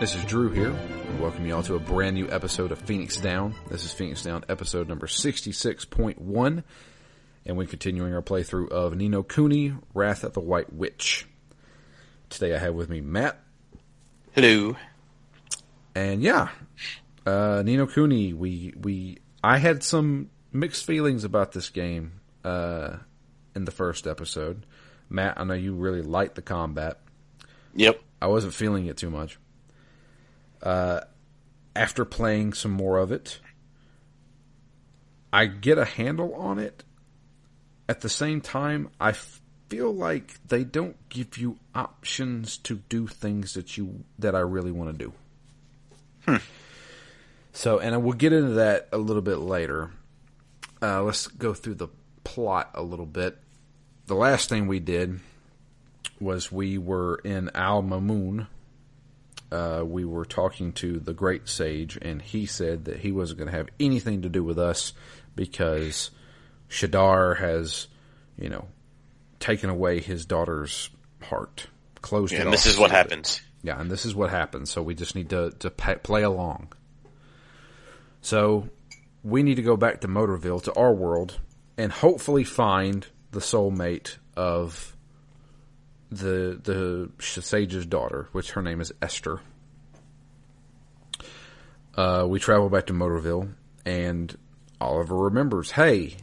This is Drew here. We welcome you all to a brand new episode of Phoenix Down. This is Phoenix Down episode number 66.1, and we're continuing our playthrough of Ni no Kuni, Wrath of the White Witch. Today I have with me Matt. Hello. And yeah, uh, Ni no Kuni, we, we, I had some mixed feelings about this game, uh, in the first episode. Matt, I know you really liked the combat. Yep. I wasn't feeling it too much. Uh, after playing some more of it, I get a handle on it. At the same time, I feel like they don't give you options to do things that you that I really want to do. Hmm. So, and I will get into that a little bit later. Uh, let's go through the plot a little bit. The last thing we did was we were in Al Mamoon. Uh, we were talking to the great sage, and he said that he wasn't going to have anything to do with us because Shadar has, you know, taken away his daughter's heart, closed Yeah, it and this is what happens. Yeah, and this is what happens. So we just need to to pa- play along. So we need to go back to Motorville to our world and hopefully find the soulmate of the the sage's daughter, which her name is Esther. Uh, we travel back to Motorville, and Oliver remembers, hey,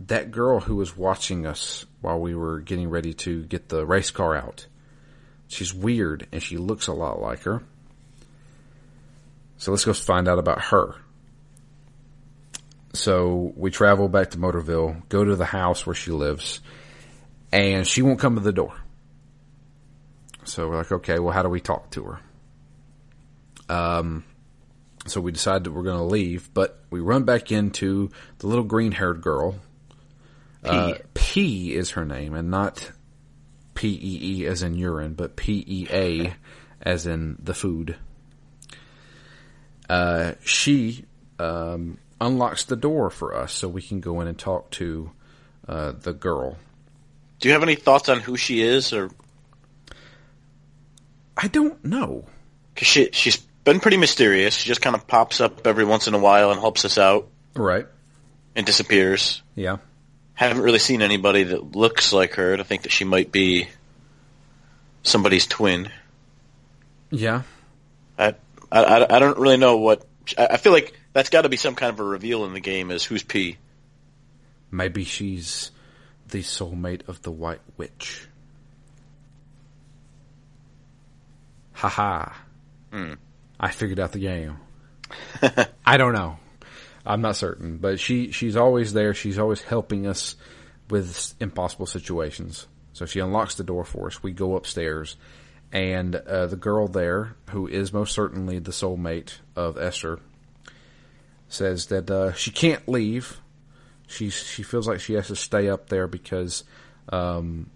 that girl who was watching us while we were getting ready to get the race car out. She's weird, and she looks a lot like her. So let's go find out about her. So we travel back to Motorville, go to the house where she lives, and she won't come to the door. So we're like, okay, well, how do we talk to her? Um, so we decide that we're going to leave, but we run back into the little green haired girl. Pea. Uh, Pea is her name, and not P E E as in urine, but P E A as in the food. Uh, she um, unlocks the door for us so we can go in and talk to uh, the girl. Do you have any thoughts on who she is, or I don't know. cause she she's been pretty mysterious. She just kind of pops up every once in a while and helps us out Right. and disappears. Yeah. Haven't really seen anybody that looks like her to think that she might be somebody's twin. Yeah. I I, I- don't really know what. I, I feel like that's got to be some kind of a reveal in the game is who's Pea. Maybe she's the soulmate of the White Witch. Hmm. Haha. Hmm. I figured out the game. I don't know. I'm not certain, but she she's always there. She's always helping us with impossible situations. So she unlocks the door for us. We go upstairs, and uh, the girl there, who is most certainly the soulmate of Esther, says that uh, she can't leave. She she feels like she has to stay up there because um,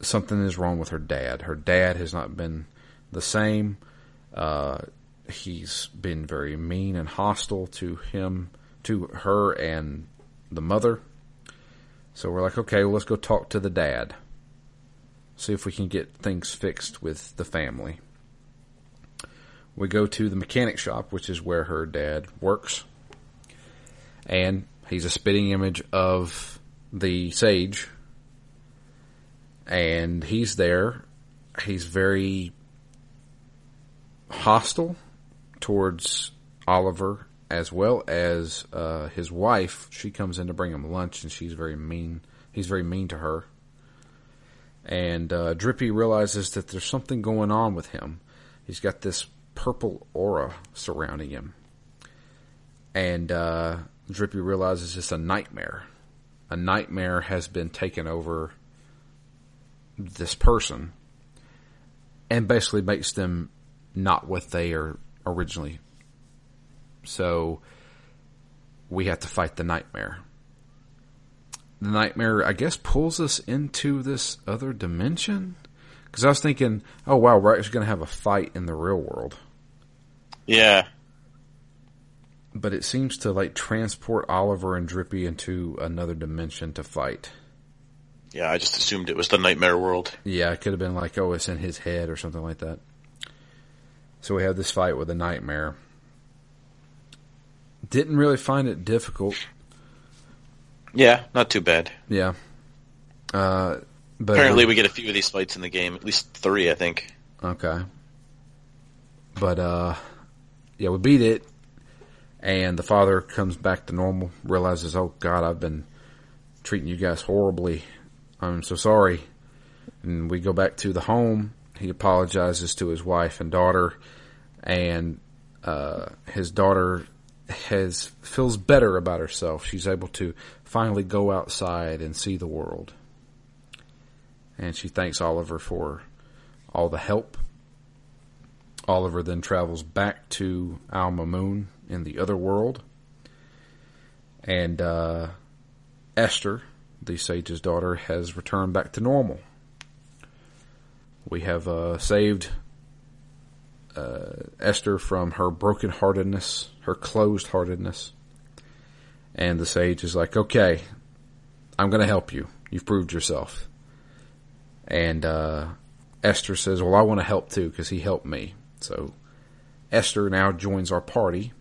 something is wrong with her dad. Her dad has not been the same. Uh, he's been very mean and hostile to him, to her, and the mother. So we're like, okay, well, let's go talk to the dad. See if we can get things fixed with the family. We go to the mechanic shop, which is where her dad works. And he's a spitting image of the sage. And he's there. He's very hostile towards Oliver as well as uh, his wife. She comes in to bring him lunch, and she's very mean. He's very mean to her. And uh, Drippy realizes that there's something going on with him. He's got this purple aura surrounding him, and uh, Drippy realizes it's a nightmare. A nightmare has been taken over this person, and basically makes them not what they are originally. So we have to fight the nightmare. The nightmare, I guess, pulls us into this other dimension. Because I was thinking, oh wow, we're actually going to have a fight in the real world. Yeah. But it seems to like transport Oliver and Drippy into another dimension to fight. Yeah, I just assumed it was the nightmare world. Yeah, it could have been like, oh, it's in his head or something like that. So we have this fight with a nightmare. Didn't really find it difficult. Yeah, not too bad. Yeah. Uh, but Apparently, we get a few of these fights in the game, at least three, I think. Okay. But uh, yeah, we beat it, and the father comes back to normal. Realizes, oh God, I've been treating you guys horribly. I'm so sorry. And we go back to the home. He apologizes to his wife and daughter, and uh, his daughter has feels better about herself. She's able to finally go outside and see the world. And she thanks Oliver for all the help. Oliver then travels back to Al Mamoon in the other world. And uh, Esther, the sage's daughter, has returned back to normal. We have uh, saved uh, Esther from her brokenheartedness, her closed heartedness. And the sage is like, okay, I'm going to help you. You've proved yourself. And uh, Esther says, well, I want to help too because he helped me. So Esther now joins our party.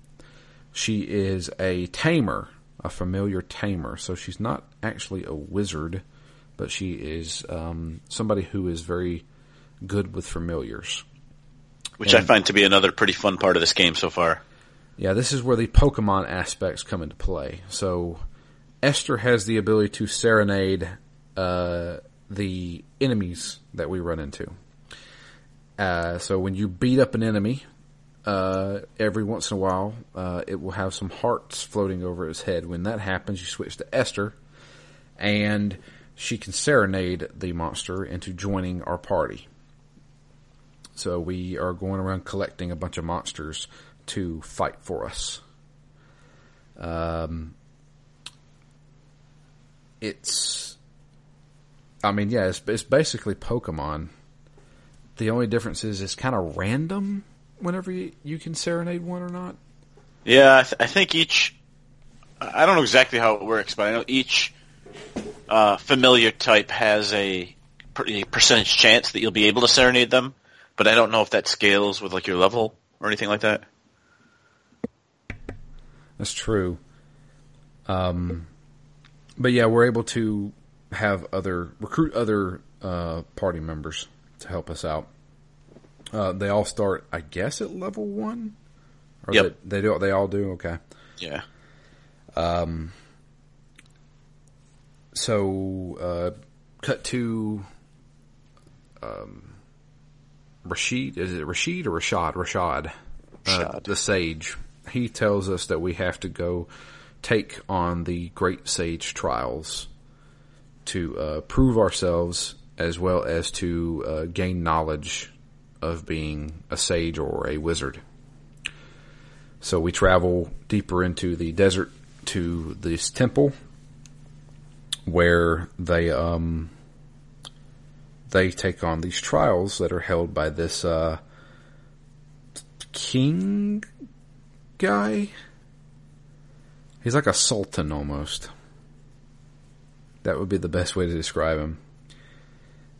She is a tamer, a familiar tamer. So she's not actually a wizard, but she is um, somebody who is very good with familiars. Which and, I find to be another pretty fun part of this game so far. Yeah, this is where the Pokemon aspects come into play. So Esther has the ability to serenade uh, the enemies that we run into. Uh, so when you beat up an enemy, uh, every once in a while, uh, it will have some hearts floating over its head. When that happens, you switch to Esther, and she can serenade the monster into joining our party. So we are going around collecting a bunch of monsters to fight for us. Um, it's, I mean, yeah, it's, it's basically Pokemon. The only difference is it's kind of random whenever you, you can serenade one or not. Yeah, I, th- I, think each. I don't know exactly how it works, but I know each uh, familiar type has a percentage chance that you'll be able to serenade them but I don't know if that scales with like your level or anything like that. That's true. Um, but yeah, we're able to have other recruit other uh, party members to help us out. Uh, they all start, I guess, at level one. Or yep. they, they do. They all do. Okay. Yeah. Um. So, uh, cut to. Um, Rashid, is it Rashid or Rashad? Rashad, uh, the sage. He tells us that we have to go take on the great sage trials to uh, prove ourselves as well as to uh, gain knowledge of being a sage or a wizard. So we travel deeper into the desert to this temple where they um, they take on these trials that are held by this uh, king guy. He's like a sultan almost. That would be the best way to describe him.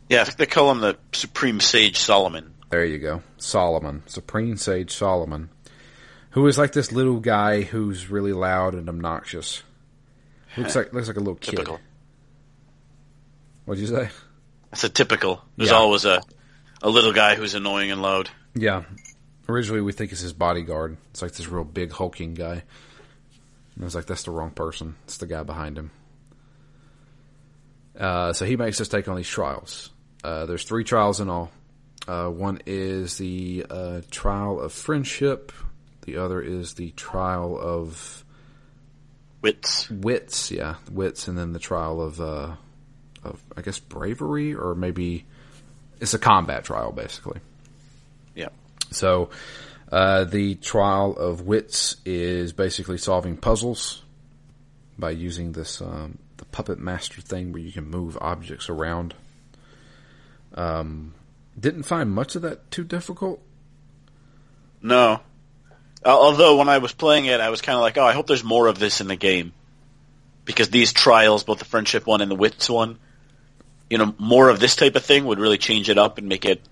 Yeah, they call him the Supreme Sage Solomon. There you go. Solomon. Supreme Sage Solomon. Who is like this little guy who's really loud and obnoxious. Looks like looks like a little kid. Typical. What'd you say? That's a typical. There's yeah. always a a little guy who's annoying and loud. Yeah. Originally, we think it's his bodyguard. It's like this real big hulking guy. And I was like, that's the wrong person. It's the guy behind him. Uh, so he makes us take on these trials. Uh, there's three trials in all. Uh, one is the uh, trial of friendship. The other is the trial of wits. Wits, yeah, wits, and then the trial of uh, of I guess bravery or maybe it's a combat trial basically. Yeah. So uh, the trial of wits is basically solving puzzles by using this um, the puppet master thing where you can move objects around. Um, didn't find much of that too difficult. No. Although when I was playing it, I was kind of like, oh, I hope there's more of this in the game. Because these trials, both the friendship one and the wits one, you know, more of this type of thing would really change it up and make it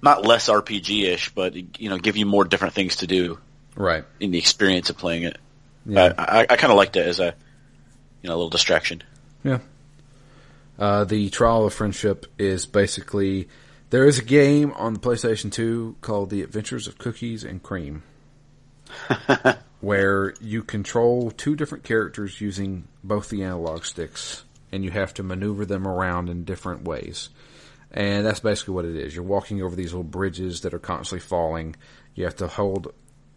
not less RPG ish, but you know, give you more different things to do. Right. In the experience of playing it. Yeah. I, I, I kind of liked it as a, you know, a little distraction. Yeah. Uh, the Trial of Friendship is basically there is a game on the PlayStation 2 called The Adventures of Cookies and Cream, where you control two different characters using both the analog sticks, and you have to maneuver them around in different ways. And that's basically what it is. You're walking over these little bridges that are constantly falling. You have to hold,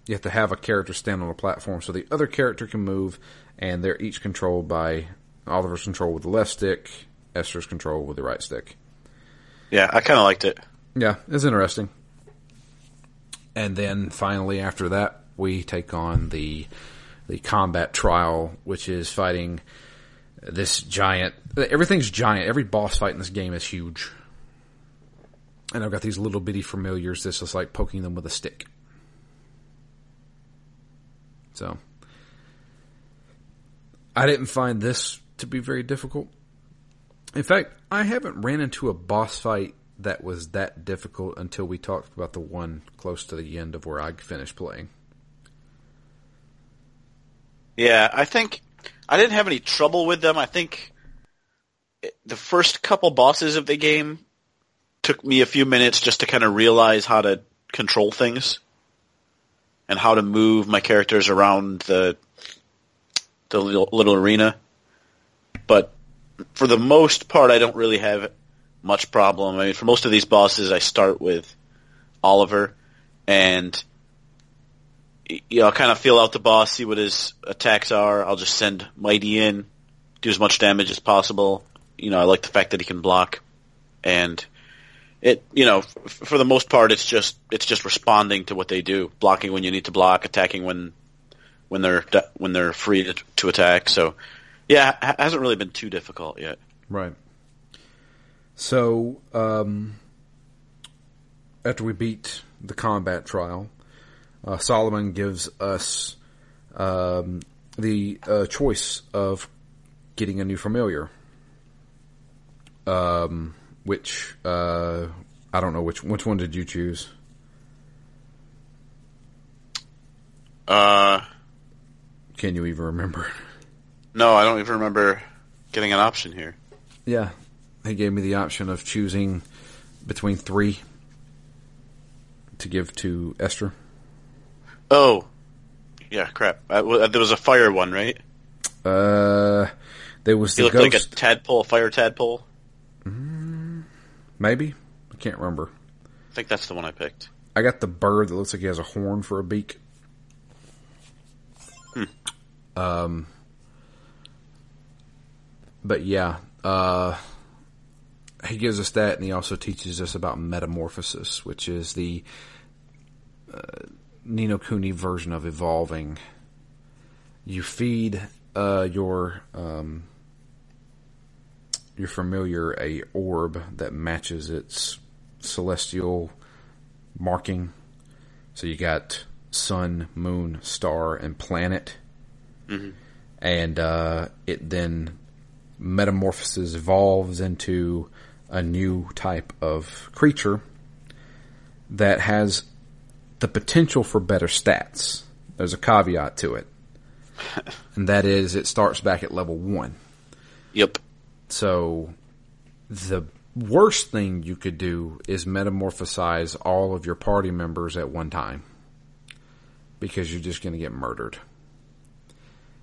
you have to have a character stand on a platform so the other character can move, and they're each controlled by Oliver's control with the left stick, Esther's control with the right stick. Yeah, I kind of liked it. Yeah, it's interesting. And then finally, after that, we take on the the combat trial, which is fighting this giant. Everything's giant. Every boss fight in this game is huge. And I've got these little bitty familiars. This is like poking them with a stick. So, I didn't find this to be very difficult. In fact, I haven't ran into a boss fight that was that difficult until we talked about the one close to the end of where I finished playing. Yeah, I think I didn't have any trouble with them. I think the first couple bosses of the game took me a few minutes just to kind of realize how to control things and how to move my characters around the the little, little arena. But for the most part, I don't really have much problem. I mean, for most of these bosses, I start with Oliver, and you know, I'll kind of feel out the boss, see what his attacks are. I'll just send Mighty in, do as much damage as possible. You know, I like the fact that he can block, and it, you know, f- for the most part, it's just it's just responding to what they do, blocking when you need to block, attacking when when they're when they're free to, to attack. So yeah, it hasn't really been too difficult yet. Right. So, um, after we beat the combat trial, uh, Solomon gives us um, the uh, choice of getting a new familiar. Um, which uh, I don't know which which one did you choose? Uh, can you even remember? No, I don't even remember getting an option here. Yeah, he gave me the option of choosing between three to give to Esther. Oh, yeah, crap. Uh, there was a fire one, right? Uh, there was he the looked ghost. like a tadpole, fire tadpole. Mm, maybe I can't remember. I think that's the one I picked. I got the bird that looks like he has a horn for a beak. Hmm. Um, but yeah, uh, he gives us that, and he also teaches us about metamorphosis, which is the uh, Ni no Kuni version of evolving. You feed uh, your um, your familiar a orb that matches its celestial marking. So you got sun, moon, star, and planet, mm-hmm. and uh, it then metamorphoses, evolves into a new type of creature that has the potential for better stats. There's a caveat to it. and that is it starts back at level one. Yep. So the worst thing you could do is metamorphosize all of your party members at one time. Because you're just going to get murdered.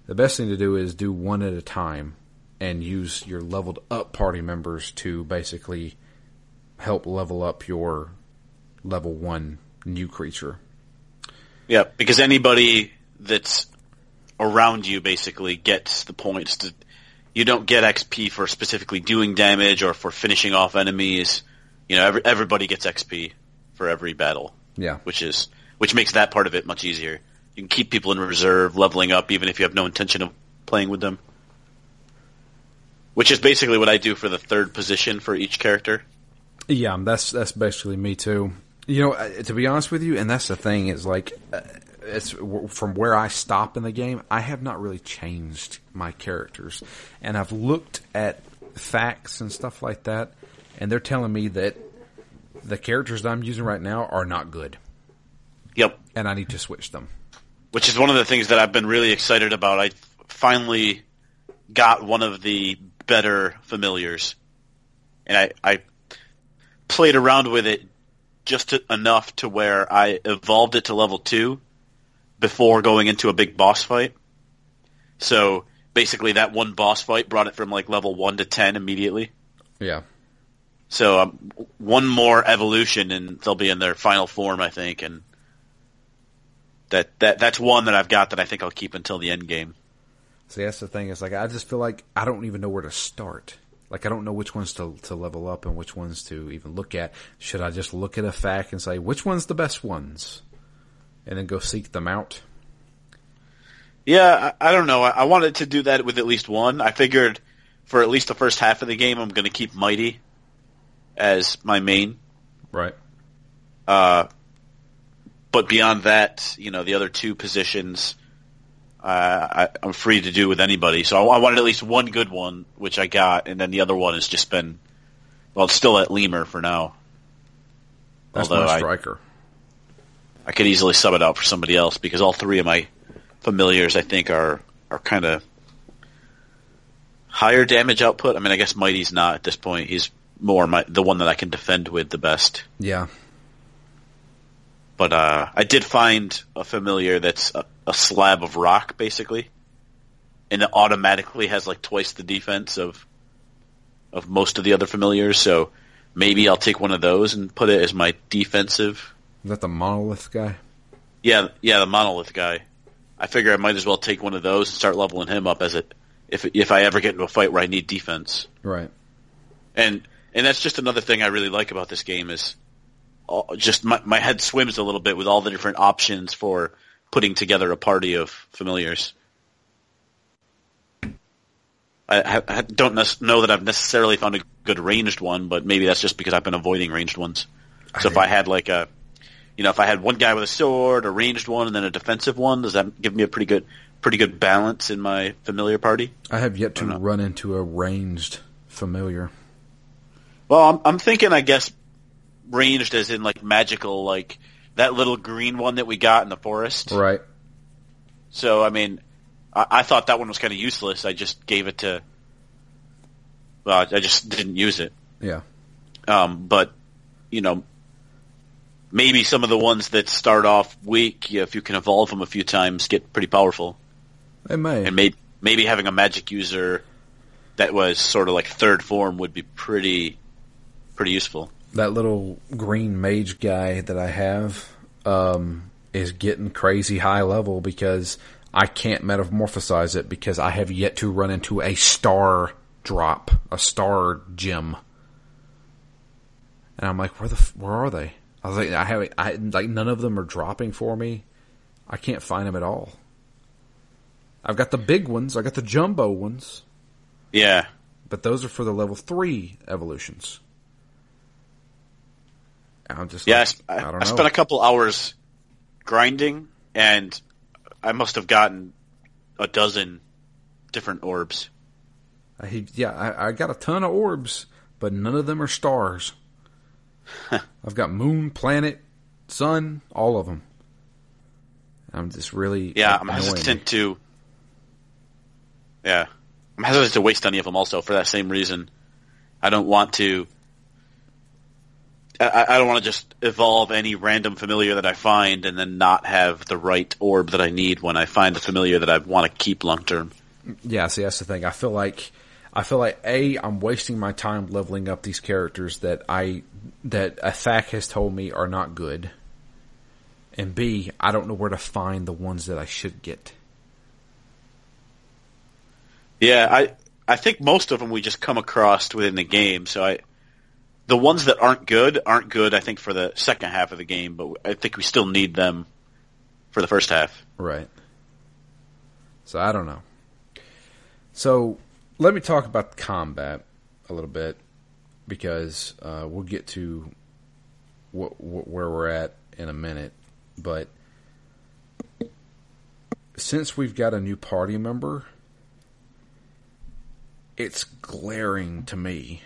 The best thing to do is do one at a time and use your leveled up party members to basically help level up your level one new creature. Yeah, because anybody that's around you basically gets the points. To, you don't get XP for specifically doing damage or for finishing off enemies. You know, every, everybody gets XP for every battle. Yeah, which is which makes that part of it much easier. You can keep people in reserve, leveling up, even if you have no intention of playing with them. Which is basically what I do for the third position for each character. Yeah, that's that's basically me too. You know, uh, to be honest with you, and that's the thing is like, uh, it's from where I stop in the game. I have not really changed my characters, and I've looked at facts and stuff like that, and they're telling me that the characters that I'm using right now are not good. Yep. And I need to switch them. Which is one of the things that I've been really excited about. I finally got one of the better familiars. And I, I played around with it just to, enough to where I evolved it to level two before going into a big boss fight. So basically that one boss fight brought it from like level one to 10 immediately. Yeah. So um, one more evolution and they'll be in their final form, I think. And that, that, that's one that I've got that I think I'll keep until the end game. See, that's the thing. Is like I just feel like I don't even know where to start. Like I don't know which ones to to level up and which ones to even look at. Should I just look at a fact and say which one's the best ones, and then go seek them out? Yeah, I, I don't know. I, I, wanted to do that with at least one. I figured for at least the first half of the game, I'm going to keep Mighty as my main. Right. Uh, but beyond that, you know, the other two positions, uh, I, am free to do with anybody. So I, I, wanted at least one good one, which I got, and then the other one has just been, well, it's still at Lemur for now. That's Although my striker. I, I could easily sub it out for somebody else because all three of my familiars, I think, are are kind of higher damage output. I mean, I guess Mighty's not at this point. He's more my, the one that I can defend with the best. Yeah. But uh, I did find a familiar that's a, a slab of rock, basically, and it automatically has like twice the defense of of most of the other familiars. So maybe I'll take one of those and put it as my defensive. Is that the monolith guy? Yeah, yeah, the monolith guy. I figure I might as well take one of those and start leveling him up as it if if I ever get into a fight where I need defense. Right. And and that's just another thing I really like about this game is uh, just my, my head swims a little bit with all the different options for putting together a party of familiars. I, I don't know that I've necessarily found a good ranged one, but maybe that's just because I've been avoiding ranged ones. So I if I had like a, you know, if I had one guy with a sword, a ranged one, and then a defensive one, does that give me a pretty good, pretty good balance in my familiar party? I have yet to run into a ranged familiar. Well, I'm, I'm thinking, I guess, ranged as in like magical, like that little green one that we got in the forest. Right. So, I mean, I, I thought that one was kind of useless. I just gave it to. Well, I just didn't use it. Yeah. Um, but you know, maybe some of the ones that start off weak, if you can evolve them a few times, get pretty powerful. They may. And maybe maybe having a magic user that was sort of like third form would be pretty pretty useful. That little green mage guy that I have um, is getting crazy high level because I can't metamorphosize it because I have yet to run into a star drop, a star gem. And I'm like, where the where are they? I was like, I have I like none of them are dropping for me. I can't find them at all. I've got the big ones. I got the jumbo ones. Yeah, but those are for the level three evolutions. I'm just yeah. Like, I, I, I spent a couple hours grinding, and I must have gotten a dozen different orbs. Uh, I, yeah, I, I got a ton of orbs, but none of them are stars. I've got moon, planet, sun, all of them. I'm just really yeah. I'm hesitant to yeah. I'm hesitant to waste any of them. Also for that same reason, I don't want to. I, I don't want to just evolve any random familiar that I find and then not have the right orb that I need when I find the familiar that I want to keep long term. Yeah, see, that's the thing. I feel like I feel like a I'm wasting my time leveling up these characters that I that Athak has told me are not good, and b I don't know where to find the ones that I should get. Yeah, I I think most of them we just come across within the game. So I the ones that aren't good aren't good. I think for the second half of the game, but I think we still need them for the first half. Right. So I don't know. So let me talk about combat a little bit because uh, we'll get to wh- wh- where we're at in a minute. But since we've got a new party member, it's glaring to me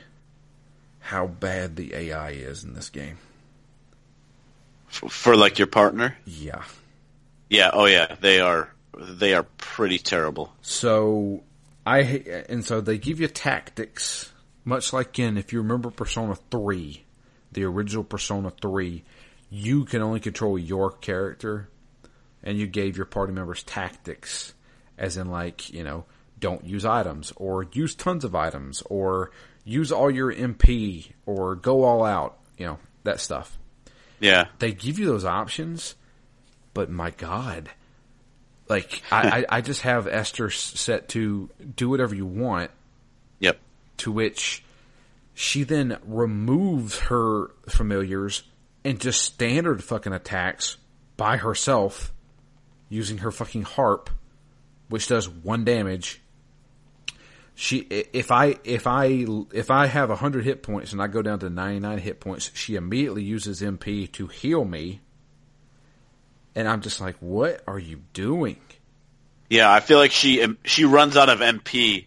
how bad the AI is in this game. For, for like your partner? Yeah. Yeah, oh yeah, they are they are pretty terrible. So I and so they give you tactics much like in if you remember Persona 3, the original Persona 3, you can only control your character and you gave your party members tactics as in like, you know, don't use items or use tons of items or use all your MP or go all out, you know, that stuff. Yeah. They give you those options, but my God, like I, I, I just have Esther set to do whatever you want. Yep. To which she then removes her familiars and just standard fucking attacks by herself using her fucking harp, which does one damage. She, if I, if I, if I have hundred hit points and I go down to 99 hit points, she immediately uses MP to heal me. And I'm just like, what are you doing? Yeah, I feel like she, she runs out of MP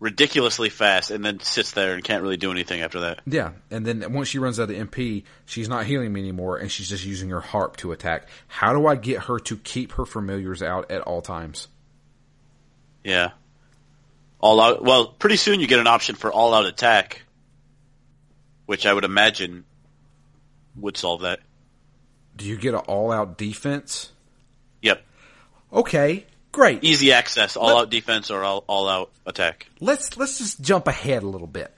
ridiculously fast and then sits there and can't really do anything after that. Yeah, and then once she runs out of MP, she's not healing me anymore and she's just using her harp to attack. How do I get her to keep her familiars out at all times? Yeah. All out well, pretty soon you get an option for all out attack, which I would imagine would solve that. Do you get an all out defense? Yep. Okay, Great. Easy access, all Let, out defense or all, all out attack. Let's let's just jump ahead a little bit.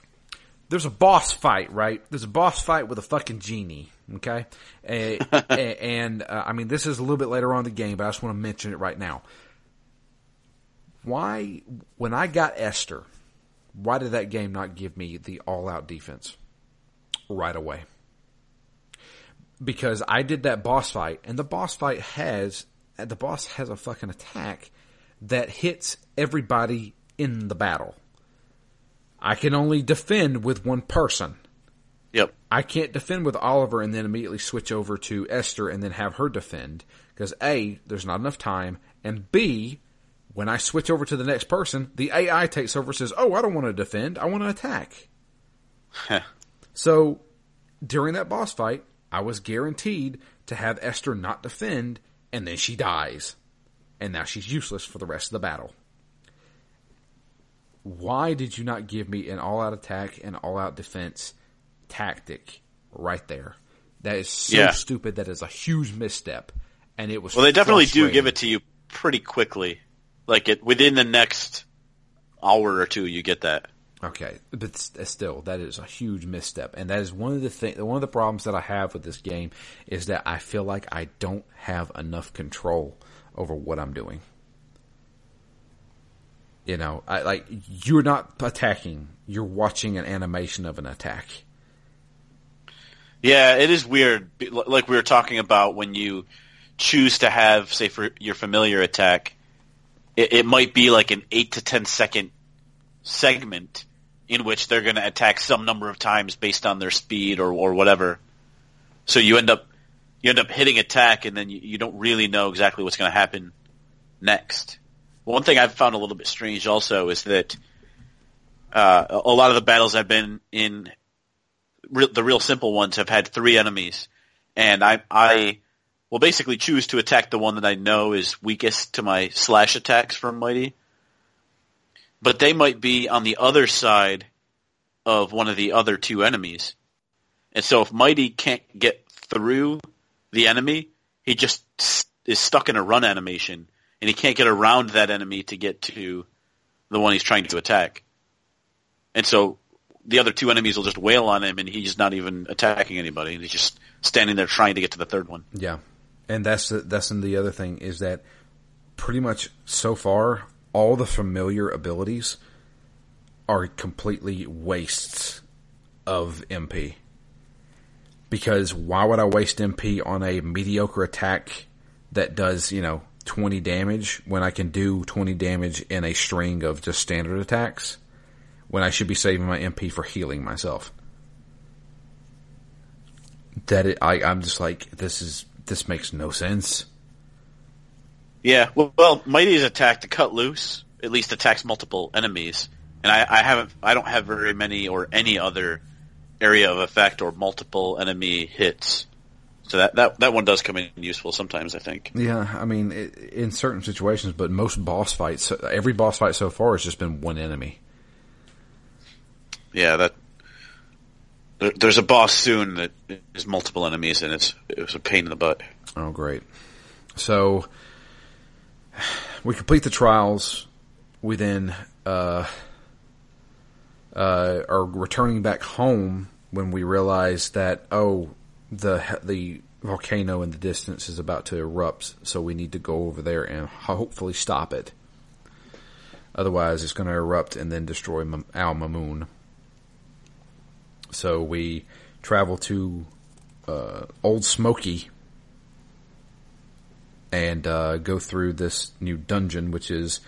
There's a boss fight, right? There's a boss fight with a fucking genie. Okay, and, and uh, I mean this is a little bit later on in the game, but I just want to mention it right now. Why, when I got Esther, why did that game not give me the all-out defense right away? Because I did that boss fight, and the boss fight has the boss has a fucking attack that hits everybody in the battle. I can only defend with one person. Yep. I can't defend with Oliver and then immediately switch over to Esther and then have her defend because A, there's not enough time, and B, when I switch over to the next person, the AI takes over and says, "Oh, I don't want to defend. I want to attack." so, during that boss fight, I was guaranteed to have Esther not defend and then she dies. And now she's useless for the rest of the battle. Why did you not give me an all out attack and all out defense tactic right there? That is so yeah. stupid. That is a huge misstep. And it was well. They definitely do give it to you pretty quickly, like it within the next hour or two. You get that. Okay, but uh, still, that is a huge misstep, and that is one of the thing, one of the problems that I have with this game is that I feel like I don't have enough control over what I'm doing. You know, I like you're not attacking; you're watching an animation of an attack. Yeah, it is weird. Like we were talking about when you choose to have, say, for your familiar attack, it, it might be like an eight to ten second segment in which they're going to attack some number of times based on their speed or, or whatever. So you end up you end up hitting attack, and then you, you don't really know exactly what's going to happen next. One thing I've found a little bit strange also is that uh, a lot of the battles I've been in, re- the real simple ones, have had three enemies, and I I will basically choose to attack the one that I know is weakest to my slash attacks from Mighty but they might be on the other side of one of the other two enemies. And so if Mighty can't get through the enemy, he just is stuck in a run animation and he can't get around that enemy to get to the one he's trying to attack. And so the other two enemies will just wail on him and he's not even attacking anybody and he's just standing there trying to get to the third one. Yeah. And that's the, that's the other thing is that pretty much so far all the familiar abilities are completely wastes of MP. Because why would I waste MP on a mediocre attack that does, you know, 20 damage when I can do 20 damage in a string of just standard attacks when I should be saving my MP for healing myself? That it, I, I'm just like, this is, this makes no sense. Yeah, well, well, Mighty's attack to cut loose at least attacks multiple enemies, and I, I haven't, I don't have very many or any other area of effect or multiple enemy hits. So that, that, that one does come in useful sometimes, I think. Yeah, I mean, it, in certain situations, but most boss fights, every boss fight so far has just been one enemy. Yeah, that. There, there's a boss soon that is multiple enemies, and it's it was a pain in the butt. Oh, great! So we complete the trials. We then uh, uh, are returning back home when we realize that oh the the volcano in the distance is about to erupt, so we need to go over there and hopefully stop it. Otherwise, it's going to erupt and then destroy Al Mamoon. So we travel to uh, Old Smoky and uh, go through this new dungeon, which is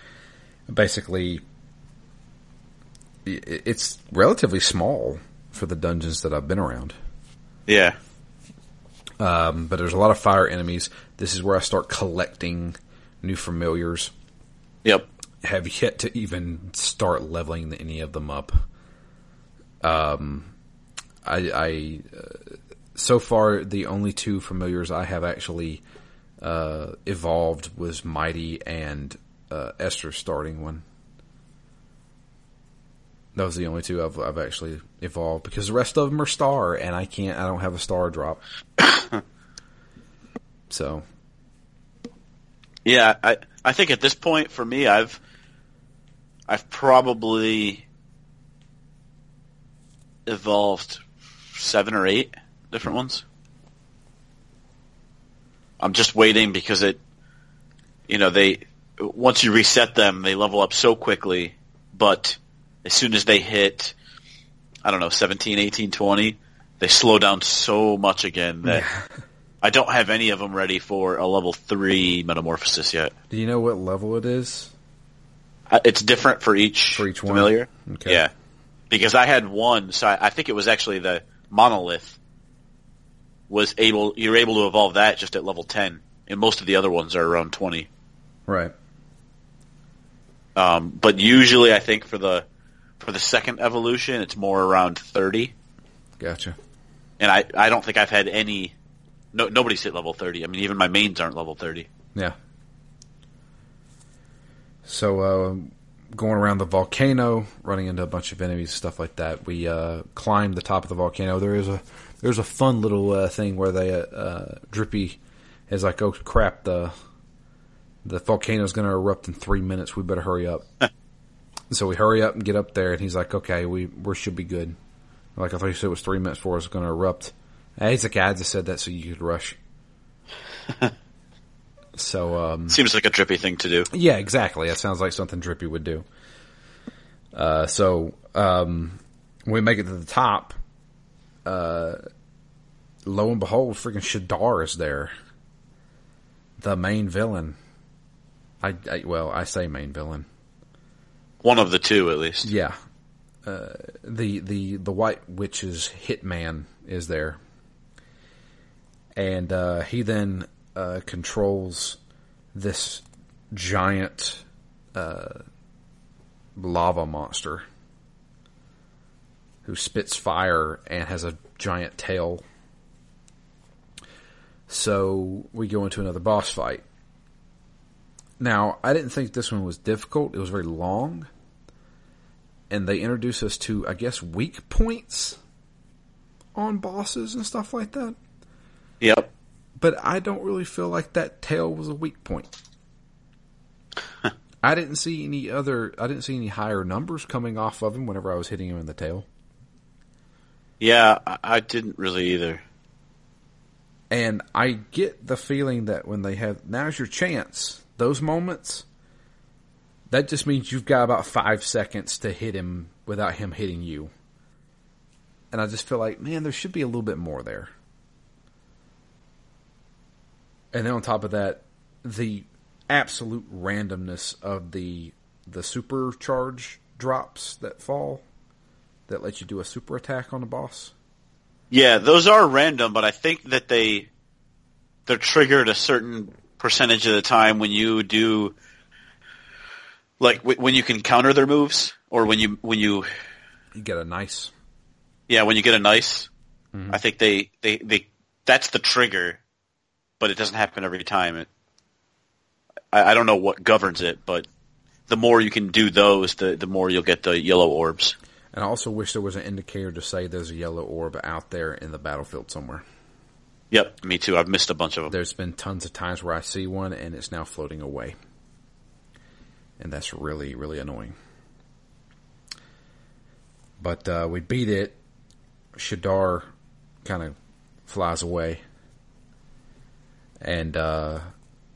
basically it's relatively small for the dungeons that I've been around. Yeah. Um, but there's a lot of fire enemies. This is where I start collecting new familiars. Yep. Have yet to even start leveling any of them up. Um, I, I uh, so far the only two familiars I have actually uh, evolved was Mighty and uh, Esther starting one. Those are the only two I've, I've actually evolved because the rest of them are star, and I can't. I don't have a star drop. so, yeah, I I think at this point for me, I've I've probably evolved seven or eight different ones. I'm just waiting because it, you know, they once you reset them, they level up so quickly, but as soon as they hit, I don't know, 17, 18, 20, they slow down so much again that I don't have any of them ready for a level 3 metamorphosis yet. Do you know what level it is? Uh, it's different for each, for each familiar. One? Okay. Yeah. Because I had one, so I, I think it was actually the monolith was able, you're able to evolve that just at level 10, and most of the other ones are around 20. Right. Um, but usually I think for the, for the second evolution, it's more around 30. Gotcha. And I, I don't think I've had any, no, nobody's hit level 30. I mean, even my mains aren't level 30. Yeah. So, uh, going around the volcano, running into a bunch of enemies, stuff like that. We uh, climb the top of the volcano. There is a there's a fun little uh, thing where they uh, Drippy is like, "Oh crap, the the volcano's going to erupt in three minutes. We better hurry up." So we hurry up and get up there, and he's like, "Okay, we we should be good." Like I thought you said it was three minutes before it was going to erupt. He's like, "I just said that so you could rush." so um, seems like a Drippy thing to do. Yeah, exactly. That sounds like something Drippy would do. Uh, so um, we make it to the top. Uh, lo and behold, freaking Shadar is there, the main villain. I, I well, I say main villain. One of the two, at least. Yeah. Uh, the the the White Witch's hitman is there, and uh, he then uh, controls this giant uh, lava monster who spits fire and has a giant tail. So we go into another boss fight. Now, I didn't think this one was difficult. It was very long and they introduce us to, I guess, weak points on bosses and stuff like that. Yep. But I don't really feel like that tail was a weak point. I didn't see any other. I didn't see any higher numbers coming off of him whenever I was hitting him in the tail. Yeah, I didn't really either. And I get the feeling that when they have now's your chance, those moments that just means you've got about five seconds to hit him without him hitting you. And I just feel like, man, there should be a little bit more there. And then on top of that, the absolute randomness of the the supercharge drops that fall that let you do a super attack on the boss. Yeah, those are random, but I think that they they're triggered a certain percentage of the time when you do like w- when you can counter their moves, or when you when you you get a nice. Yeah, when you get a nice, mm-hmm. I think they, they, they, that's the trigger, but it doesn't happen every time. It, I, I don't know what governs it, but the more you can do those, the, the more you'll get the yellow orbs. And I also wish there was an indicator to say there's a yellow orb out there in the battlefield somewhere. Yep, me too. I've missed a bunch of them. There's been tons of times where I see one and it's now floating away. And that's really, really annoying. But uh, we beat it. Shadar kind of flies away. And uh,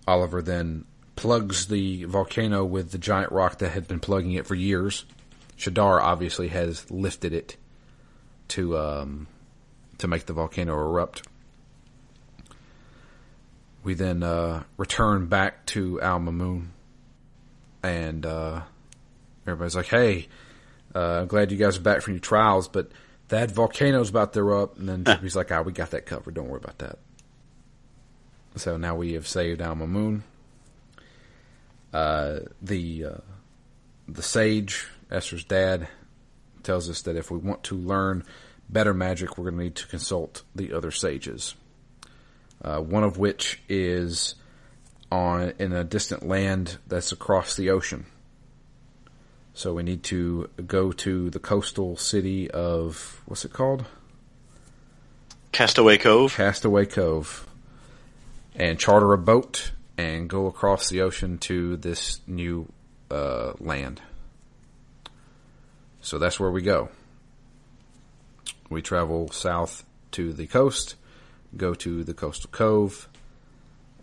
Oliver then plugs the volcano with the giant rock that had been plugging it for years. Shadar obviously has lifted it to um, to make the volcano erupt. We then uh, return back to Al Mamoon, and uh, everybody's like, "Hey, uh, I'm glad you guys are back from your trials, but that volcano's about to erupt." And then Drippy's like, "Ah, we got that covered. Don't worry about that." So now we have saved Al Mamoon. Uh, the uh, the sage, Esther's dad, tells us that if we want to learn better magic, we're going to need to consult the other sages uh, one of which is on in a distant land that's across the ocean. So we need to go to the coastal city of what's it called? Castaway Cove. Castaway Cove, and charter a boat and go across the ocean to this new uh, land. So that's where we go. We travel south to the coast go to the coastal cove,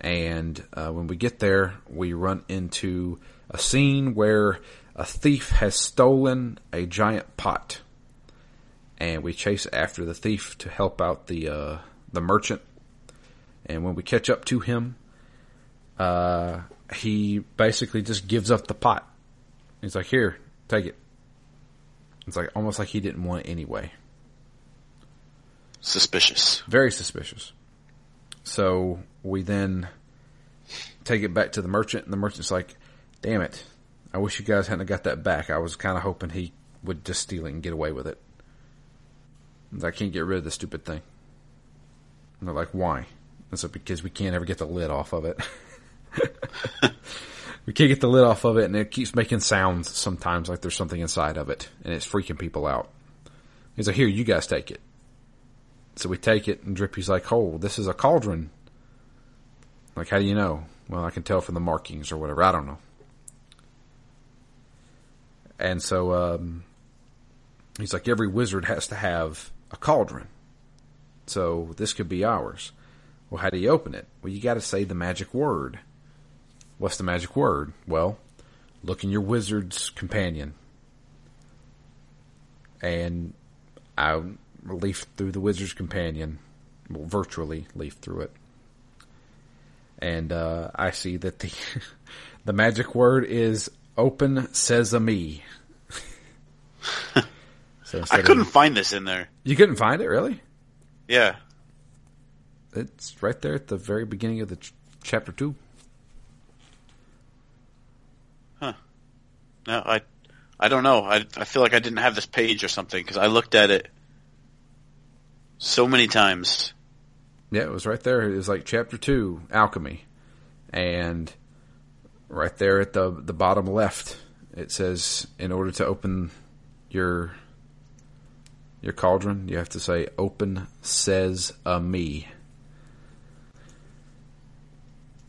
and uh, when we get there, we run into a scene where a thief has stolen a giant pot, and we chase after the thief to help out the uh, the merchant. And when we catch up to him, uh, he basically just gives up the pot. He's like, "Here, take it." It's like almost like he didn't want it anyway. Suspicious. Very suspicious. So we then take it back to the merchant, and the merchant's like, damn it. I wish you guys hadn't got that back. I was kind of hoping he would just steal it and get away with it. I can't get rid of the stupid thing. And they're like, why? And so because we can't ever get the lid off of it. we can't get the lid off of it, and it keeps making sounds sometimes like there's something inside of it, and it's freaking people out. He's like, here, you guys take it. So we take it, and Drippy's like, "Oh, this is a cauldron." Like, how do you know? Well, I can tell from the markings or whatever. I don't know. And so um, he's like, every wizard has to have a cauldron. So this could be ours. Well, how do you open it? Well, you got to say the magic word. What's the magic word? Well, look in your wizard's companion. And I leaf through the Wizard's Companion, well, virtually leaf through it, and uh, I see that the the magic word is "Open Sesame." so I couldn't of, find this in there. You couldn't find it, really? Yeah, it's right there at the very beginning of the ch- chapter two. Huh? No, I I don't know. I I feel like I didn't have this page or something because I looked at it so many times. Yeah, it was right there. It was like chapter two, alchemy, and right there at the the bottom left, it says in order to open your your cauldron, you have to say "Open says a me."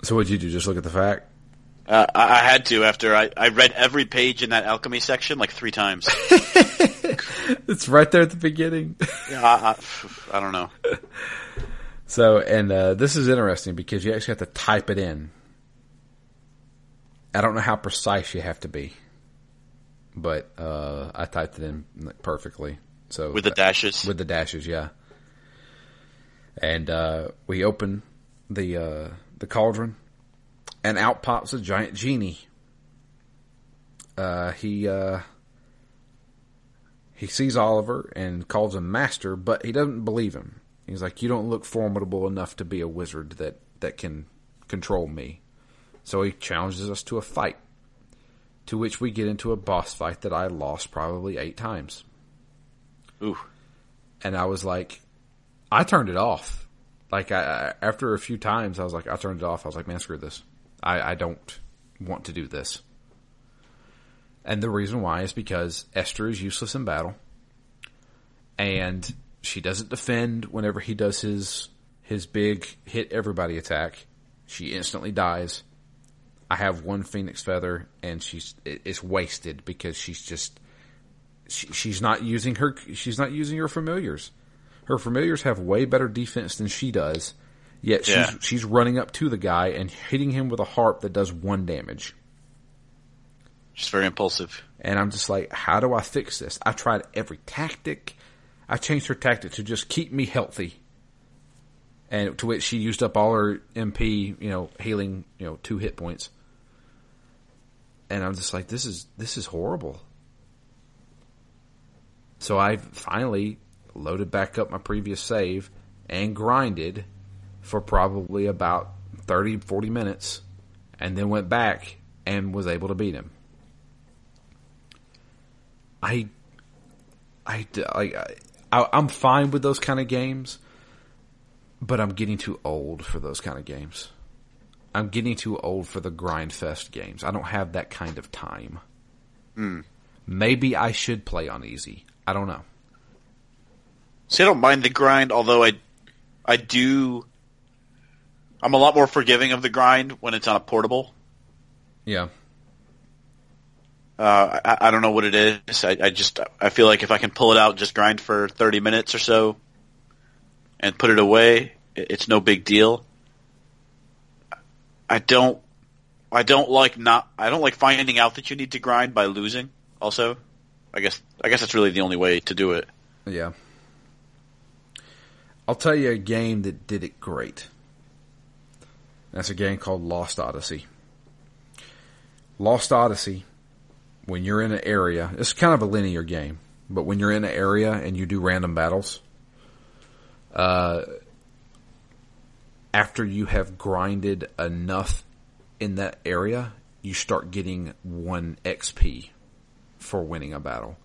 So what'd you do? Just look at the fact? Uh, I had to after I, I read every page in that alchemy section like three times. it's right there at the beginning. yeah, I, I, I, don't know. So, and uh, this is interesting because you actually have to type it in. I don't know how precise you have to be, but uh, I typed it in perfectly. So with the dashes, with the dashes, yeah. And uh, we open the uh, the cauldron and out pops a giant genie. Uh, he uh, he sees Oliver and calls him master, but he doesn't believe him. He's like, "You don't look formidable enough to be a wizard that that can control me." So he challenges us to a fight, to which we get into a boss fight that I lost probably eight times. Ooh. and I was like, I turned it off. Like I, after a few times, I was like, I turned it off. I was like, man, screw this. I, I don't want to do this. And the reason why is because Esther is useless in battle, and she doesn't defend whenever he does his his big hit everybody attack. She instantly dies. I have one phoenix feather, and she's it's wasted because she's just she, she's not using her she's not using her familiars. Her familiars have way better defense than she does. Yet she's yeah. she's running up to the guy and hitting him with a harp that does one damage. She's very impulsive. And I'm just like, how do I fix this? I tried every tactic. I changed her tactic to just keep me healthy. And to which she used up all her MP, you know, healing, you know, two hit points. And I'm just like, this is this is horrible. So I finally loaded back up my previous save and grinded for probably about 30, 40 minutes and then went back and was able to beat him. I, I, I, I I'm fine with those kind of games, but I'm getting too old for those kind of games. I'm getting too old for the grind fest games. I don't have that kind of time. Mm. Maybe I should play on easy. I don't know. See, I don't mind the grind, although I, I do. I'm a lot more forgiving of the grind when it's on a portable. Yeah. Uh, I, I, don't know what it is. I, I, just I feel like if I can pull it out, just grind for thirty minutes or so, and put it away, it's no big deal. I don't. I don't like not. I don't like finding out that you need to grind by losing. Also, I guess I guess that's really the only way to do it. Yeah. I'll tell you a game that did it great. That's a game called Lost Odyssey. Lost Odyssey when you're in an area, it's kind of a linear game, but when you're in an area and you do random battles, uh, after you have grinded enough in that area, you start getting one XP for winning a battle.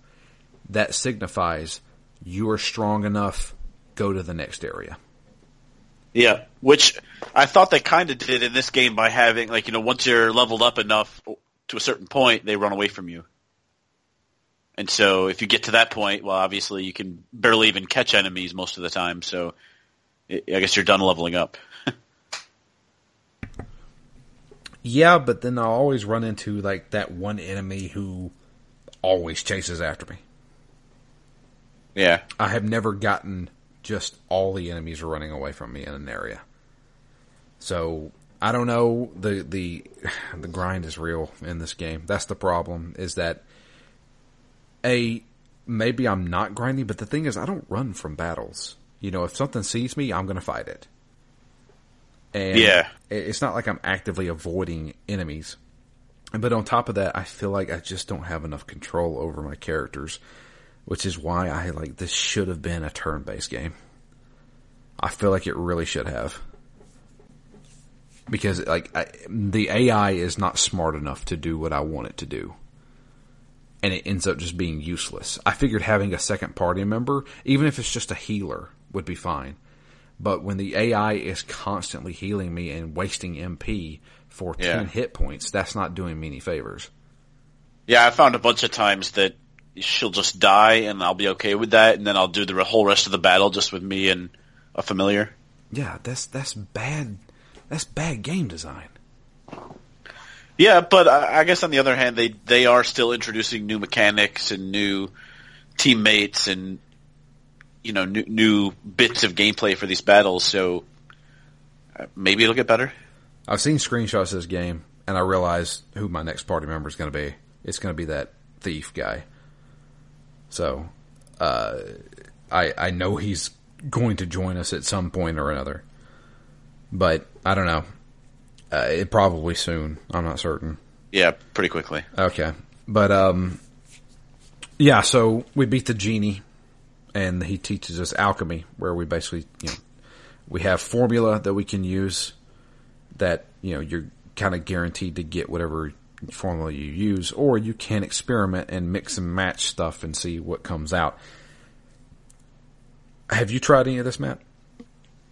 That signifies you are strong enough, go to the next area. Yeah, which I thought they kind of did in this game by having, like, you know, once you're leveled up enough, to a certain point, they run away from you. And so if you get to that point, well, obviously you can barely even catch enemies most of the time. So I guess you're done leveling up. yeah, but then I'll always run into like that one enemy who always chases after me. Yeah. I have never gotten just all the enemies are running away from me in an area. So I don't know. The the the grind is real in this game. That's the problem. Is that a maybe I'm not grinding, but the thing is, I don't run from battles. You know, if something sees me, I'm going to fight it. And yeah, it's not like I'm actively avoiding enemies. But on top of that, I feel like I just don't have enough control over my characters, which is why I like this should have been a turn-based game. I feel like it really should have because like I, the AI is not smart enough to do what I want it to do. And it ends up just being useless. I figured having a second party member, even if it's just a healer, would be fine. But when the AI is constantly healing me and wasting MP for yeah. 10 hit points, that's not doing me any favors. Yeah, I found a bunch of times that she'll just die and I'll be okay with that and then I'll do the whole rest of the battle just with me and a familiar. Yeah, that's that's bad that's bad game design. Yeah, but I guess on the other hand, they they are still introducing new mechanics and new teammates and you know new new bits of gameplay for these battles. So uh, maybe it'll get better. I've seen screenshots of this game, and I realize who my next party member is going to be. It's going to be that thief guy. So, uh, I I know he's going to join us at some point or another. But I don't know. Uh, it probably soon. I'm not certain. Yeah, pretty quickly. Okay, but um, yeah. So we beat the genie, and he teaches us alchemy, where we basically, you know, we have formula that we can use. That you know, you're kind of guaranteed to get whatever formula you use, or you can experiment and mix and match stuff and see what comes out. Have you tried any of this, Matt?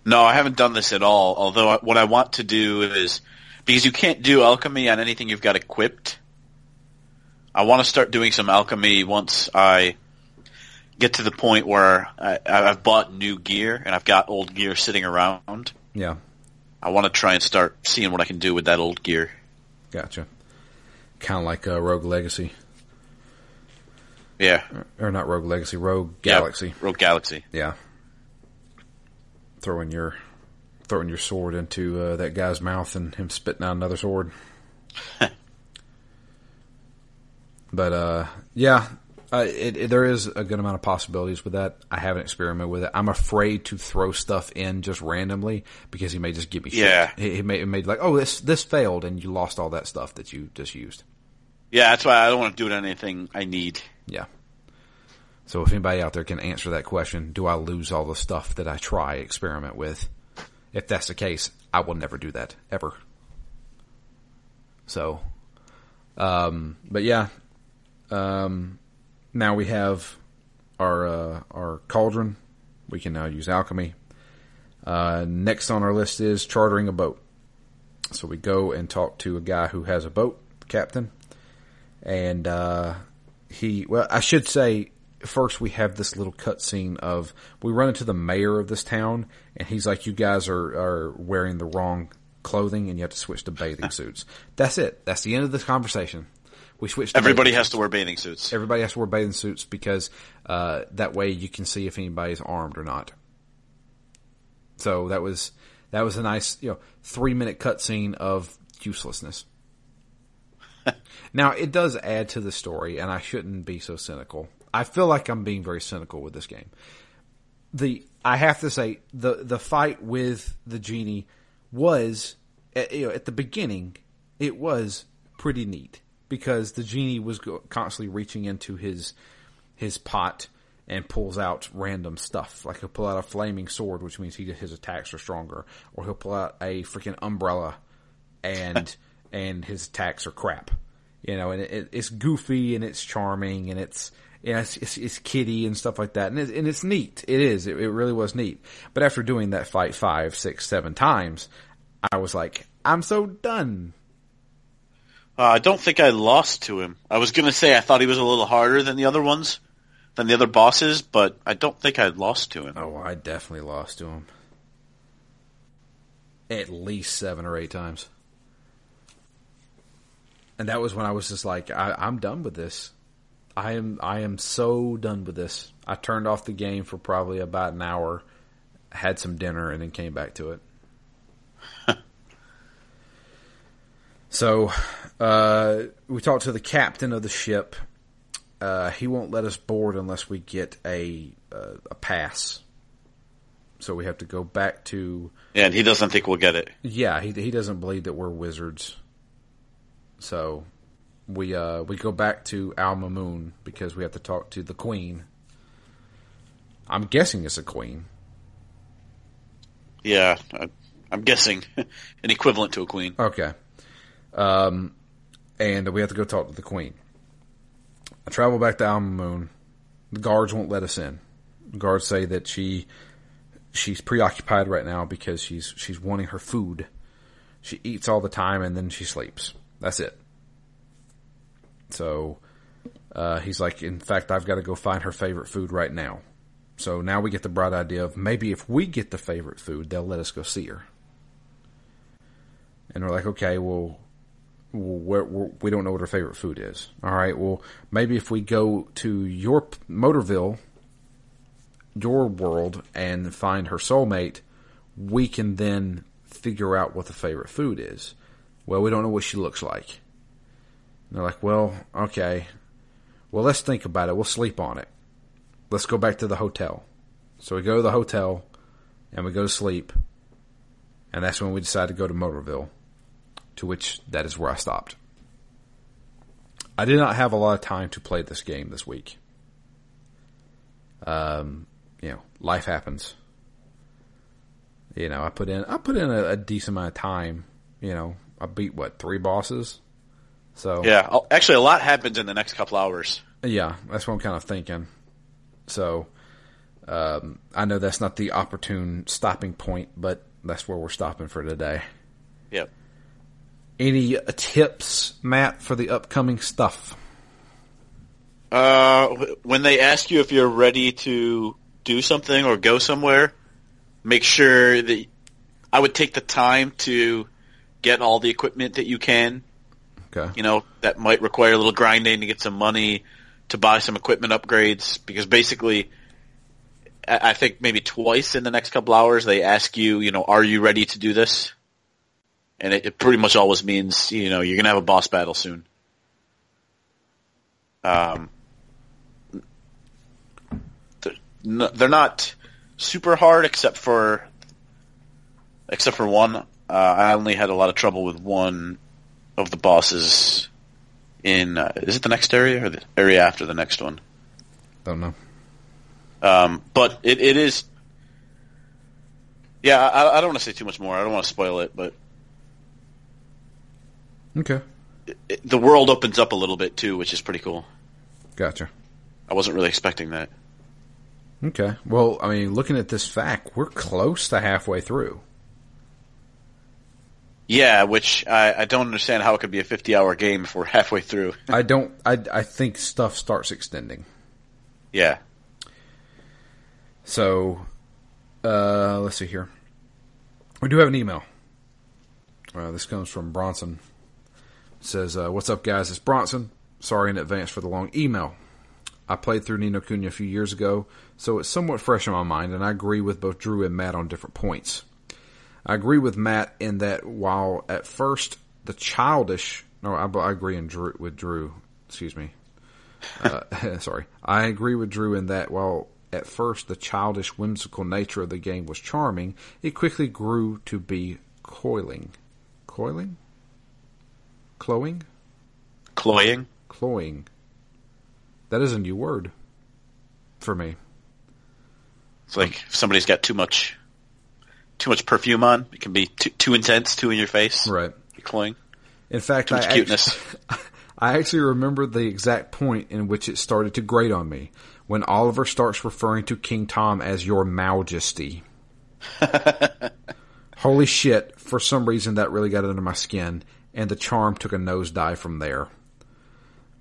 No, I haven't done this at all. Although what I want to do is because you can't do alchemy on anything you've got equipped. I want to start doing some alchemy once I get to the point where I, I've bought new gear and I've got old gear sitting around. Yeah. I want to try and start seeing what I can do with that old gear. Gotcha. Kind of like uh, Rogue Legacy. Yeah. Or not Rogue Legacy, Rogue Galaxy. Yeah, Rogue Galaxy. Yeah. Throwing your throwing your sword into uh, that guy's mouth and him spitting out another sword. but uh, yeah, uh, it, it, there is a good amount of possibilities with that. I haven't experimented with it. I'm afraid to throw stuff in just randomly because he may just give me yeah. shit. He, he may, he may like, oh, this this failed, and you lost all that stuff that you just used. Yeah, that's why I don't want to do it on anything I need. Yeah. So if anybody out there can answer that question, do I lose all the stuff that I try experiment with? If that's the case, I will never do that ever. So, um, but yeah, um, now we have our uh, our cauldron. We can now use alchemy. Uh, next on our list is chartering a boat. So we go and talk to a guy who has a boat, captain, and uh, he. Well, I should say first we have this little cutscene of we run into the mayor of this town, and he's like, "You guys are are wearing the wrong clothing, and you have to switch to bathing suits." That's it. That's the end of this conversation. We switched. Everybody has suits. to wear bathing suits. Everybody has to wear bathing suits because uh, that way you can see if anybody's armed or not. So that was that was a nice you know three minute cutscene of uselessness. now it does add to the story, and I shouldn't be so cynical. I feel like I'm being very cynical with this game. The I have to say the the fight with the genie was at, you know, at the beginning it was pretty neat because the genie was constantly reaching into his his pot and pulls out random stuff. Like he'll pull out a flaming sword, which means he his attacks are stronger, or he'll pull out a freaking umbrella, and and his attacks are crap. You know, and it, it's goofy and it's charming and it's you know, it's, it's, it's kitty and stuff like that. And it's, and it's neat. It is. It, it really was neat. But after doing that fight five, six, seven times, I was like, I'm so done. Uh, I don't think I lost to him. I was gonna say I thought he was a little harder than the other ones, than the other bosses, but I don't think I lost to him. Oh, I definitely lost to him. At least seven or eight times. And that was when I was just like, I, I'm done with this. I am I am so done with this. I turned off the game for probably about an hour, had some dinner, and then came back to it. so, uh, we talked to the captain of the ship. Uh, he won't let us board unless we get a uh, a pass. So we have to go back to. Yeah, and he doesn't think we'll get it. Yeah, he he doesn't believe that we're wizards. So we uh, we go back to Al Mamoon because we have to talk to the Queen. I'm guessing it's a queen. Yeah, I, am guessing an equivalent to a queen. Okay, um, and we have to go talk to the Queen. I travel back to Al Mamoon. The guards won't let us in. The guards say that she she's preoccupied right now because she's she's wanting her food. She eats all the time and then she sleeps. That's it. So uh, he's like, in fact, I've got to go find her favorite food right now. So now we get the bright idea of maybe if we get the favorite food, they'll let us go see her. And we're like, okay, well, we're, we're, we do not know what her favorite food is. All right, well, maybe if we go to your Motorville, your world, and find her soulmate, we can then figure out what the favorite food is. Well, we don't know what she looks like. And they're like, well, okay. Well, let's think about it. We'll sleep on it. Let's go back to the hotel. So we go to the hotel and we go to sleep. And that's when we decide to go to Motorville, to which that is where I stopped. I did not have a lot of time to play this game this week. Um, you know, life happens. You know, I put in I put in a, a decent amount of time. You know, I beat what three bosses. So yeah, oh, actually, a lot happens in the next couple hours. Yeah, that's what I'm kind of thinking. So, Um, I know that's not the opportune stopping point, but that's where we're stopping for today. Yep. Any tips, Matt, for the upcoming stuff? Uh, when they ask you if you're ready to do something or go somewhere, make sure that I would take the time to get all the equipment that you can. Okay. You know, that might require a little grinding to get some money to buy some equipment upgrades because basically I think maybe twice in the next couple hours they ask you, you know, are you ready to do this? And it, it pretty much always means, you know, you're going to have a boss battle soon. Um, they're not super hard except for except for one. Uh, I only had a lot of trouble with one of the bosses in uh, is it the next area or the area after the next one? I don't know. Um, but it, it is. Yeah, I, I don't want to say too much more. I don't want to spoil it, but okay. It, it, the world opens up a little bit too, which is pretty cool. Gotcha. I wasn't really expecting that. Okay. Well, I mean, looking at this fact, we're close to halfway through. Yeah, which I, I don't understand how it could be a 50 hour game if we're halfway through. I don't, I, I think stuff starts extending. Yeah. So, uh, let's see here. We do have an email. Uh, this comes from Bronson. It says, uh, What's up, guys? It's Bronson. Sorry in advance for the long email. I played through Ni no Kuni a few years ago, so it's somewhat fresh in my mind, and I agree with both Drew and Matt on different points. I agree with Matt in that while at first the childish, no, I, I agree in Drew, with Drew, excuse me. Uh, sorry. I agree with Drew in that while at first the childish, whimsical nature of the game was charming, it quickly grew to be coiling. Coiling? Cloying? Cloying? Cloying. That is a new word for me. It's like if somebody's got too much too much perfume on, it can be too, too intense, too in your face. Right. You cloying. In fact, too much I cuteness. Actually, I actually remember the exact point in which it started to grate on me when Oliver starts referring to King Tom as your majesty. Holy shit, for some reason that really got under my skin, and the charm took a nosedive from there.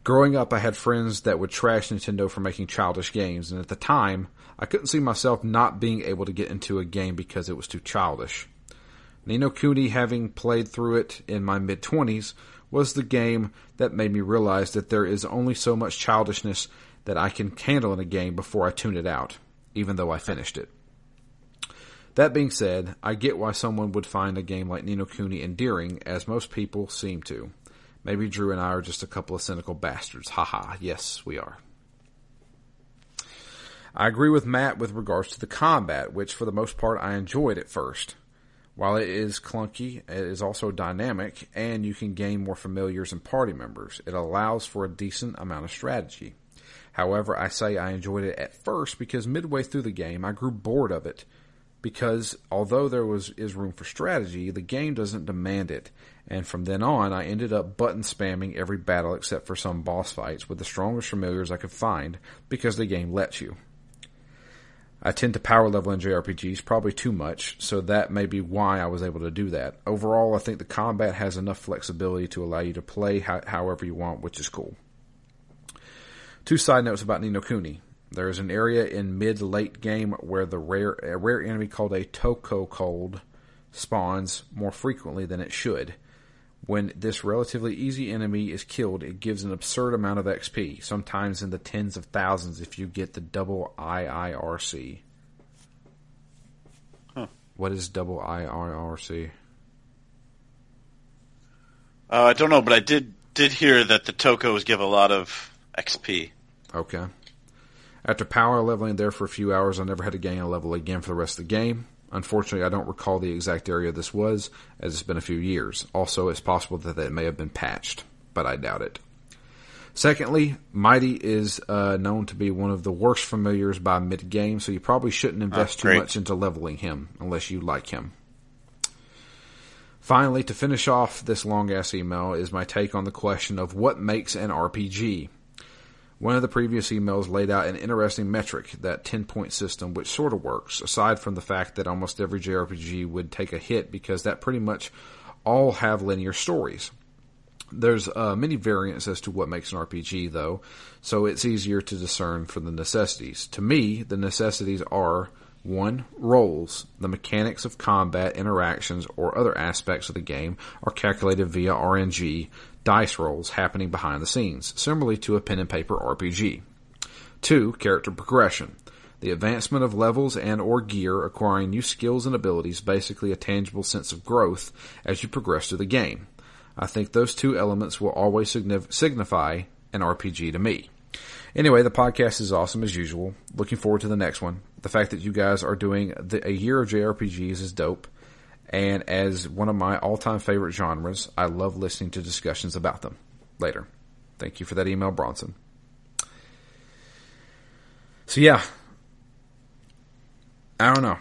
Growing up, I had friends that would trash Nintendo for making childish games, and at the time, I couldn't see myself not being able to get into a game because it was too childish. Ni no Kuni, having played through it in my mid 20s, was the game that made me realize that there is only so much childishness that I can handle in a game before I tune it out, even though I finished it. That being said, I get why someone would find a game like Ni no Kuni endearing, as most people seem to. Maybe Drew and I are just a couple of cynical bastards. Haha, yes, we are. I agree with Matt with regards to the combat, which for the most part I enjoyed at first. While it is clunky, it is also dynamic, and you can gain more familiars and party members. It allows for a decent amount of strategy. However, I say I enjoyed it at first because midway through the game I grew bored of it. Because although there was is room for strategy, the game doesn't demand it. And from then on, I ended up button spamming every battle except for some boss fights with the strongest familiars I could find because the game lets you. I tend to power level in JRPGs probably too much, so that may be why I was able to do that. Overall, I think the combat has enough flexibility to allow you to play ho- however you want, which is cool. Two side notes about Ni no Kuni. There is an area in mid late game where the rare a rare enemy called a Toko Cold spawns more frequently than it should. When this relatively easy enemy is killed, it gives an absurd amount of XP, sometimes in the tens of thousands if you get the double IIRC. Huh. What is double IIRC? Uh, I don't know, but I did did hear that the Tokos give a lot of XP. Okay. After power leveling there for a few hours, I never had to gain a level again for the rest of the game. Unfortunately, I don't recall the exact area this was, as it's been a few years. Also, it's possible that it may have been patched, but I doubt it. Secondly, Mighty is uh, known to be one of the worst familiars by mid game, so you probably shouldn't invest Oh, too much into leveling him unless you like him. Finally, to finish off this long ass email, is my take on the question of what makes an RPG. One of the previous emails laid out an interesting metric, that 10 point system, which sort of works, aside from the fact that almost every JRPG would take a hit because that pretty much all have linear stories. There's uh, many variants as to what makes an RPG, though, so it's easier to discern for the necessities. To me, the necessities are one, rolls. The mechanics of combat, interactions, or other aspects of the game are calculated via RNG dice rolls happening behind the scenes, similarly to a pen and paper RPG. Two, character progression. The advancement of levels and or gear, acquiring new skills and abilities, basically a tangible sense of growth as you progress through the game. I think those two elements will always signify an RPG to me. Anyway, the podcast is awesome as usual. Looking forward to the next one. The fact that you guys are doing the, a year of JRPGs is dope. And as one of my all-time favorite genres, I love listening to discussions about them. Later. Thank you for that email, Bronson. So yeah, I don't know.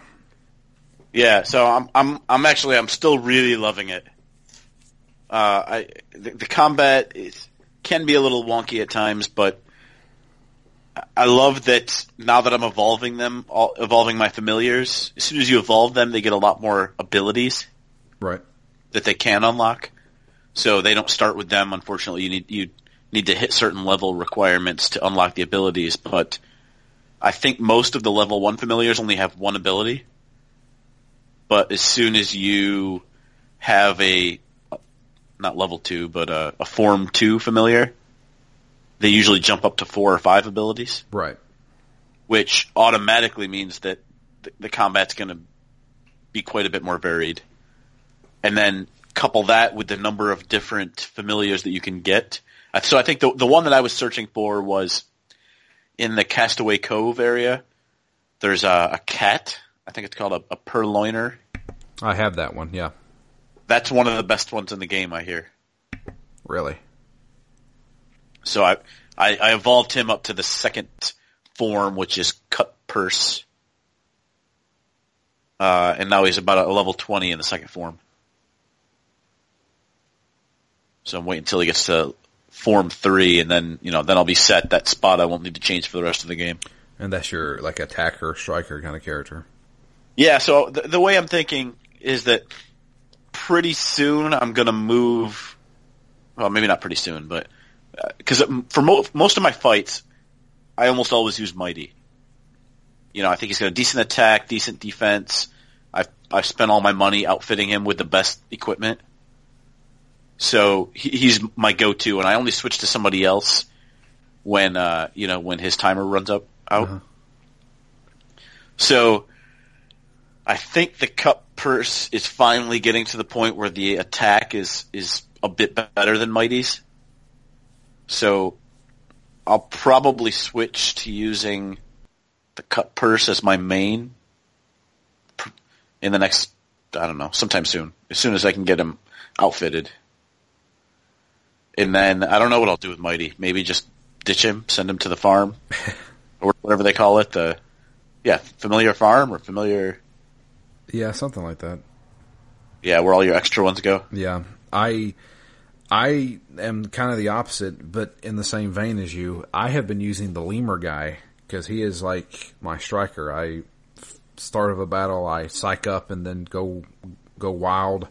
Yeah, so I'm I'm I'm actually I'm still really loving it. Uh, I the, the combat is, can be a little wonky at times, but I love that now that I'm evolving them, evolving my familiars. As soon as you evolve them, they get a lot more abilities, right? That they can unlock. So they don't start with them. Unfortunately, you need you need to hit certain level requirements to unlock the abilities. But I think most of the level one familiars only have one ability. But as soon as you have a not level two, but a, a form two familiar, they usually jump up to four or five abilities. Right. Which automatically means that the, the combat's going to be quite a bit more varied. And then couple that with the number of different familiars that you can get. Uh, so I think the the one that I was searching for was in the Castaway Cove area. There's a, a cat. I think it's called a, a purloiner. I have that one. Yeah. That's one of the best ones in the game. I hear. Really. So I, I, I evolved him up to the second form, which is cut purse. Uh, and now he's about a level 20 in the second form. So I'm waiting until he gets to form three, and then you know, then I'll be set. That spot I won't need to change for the rest of the game. And that's your like attacker, striker kind of character. Yeah. So the, the way I'm thinking is that pretty soon I'm going to move. Well, maybe not pretty soon, but because uh, for mo- most of my fights, I almost always use Mighty. You know, I think he's got a decent attack, decent defense. I've I've spent all my money outfitting him with the best equipment, so he, he's my go-to, and I only switch to somebody else when uh, you know when his timer runs up out. Uh-huh. So I think the cut purse is finally getting to the point where the attack is is a bit better than Mighty's. So I'll probably switch to using the cut purse as my main in the next, I don't know, sometime soon. As soon as I can get him outfitted. And then I don't know what I'll do with Mighty. Maybe just ditch him, send him to the farm, or whatever they call it. The yeah, familiar farm or familiar. Yeah, something like that. Yeah, where all your extra ones go. Yeah, I I am kind of the opposite, but in the same vein as you, I have been using the lemur guy because he is like my striker. I start of a battle, I psych up and then go go wild.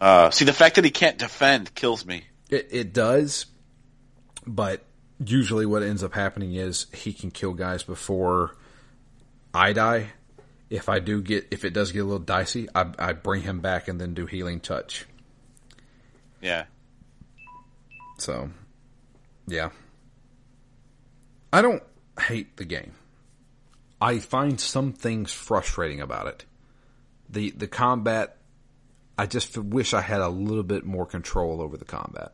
Uh, see, the fact that he can't defend kills me. It, it does, but usually what ends up happening is he can kill guys before I die. If I do get, if it does get a little dicey, I, I bring him back and then do healing touch. Yeah. So, yeah. I don't hate the game. I find some things frustrating about it. The the combat I just wish I had a little bit more control over the combat.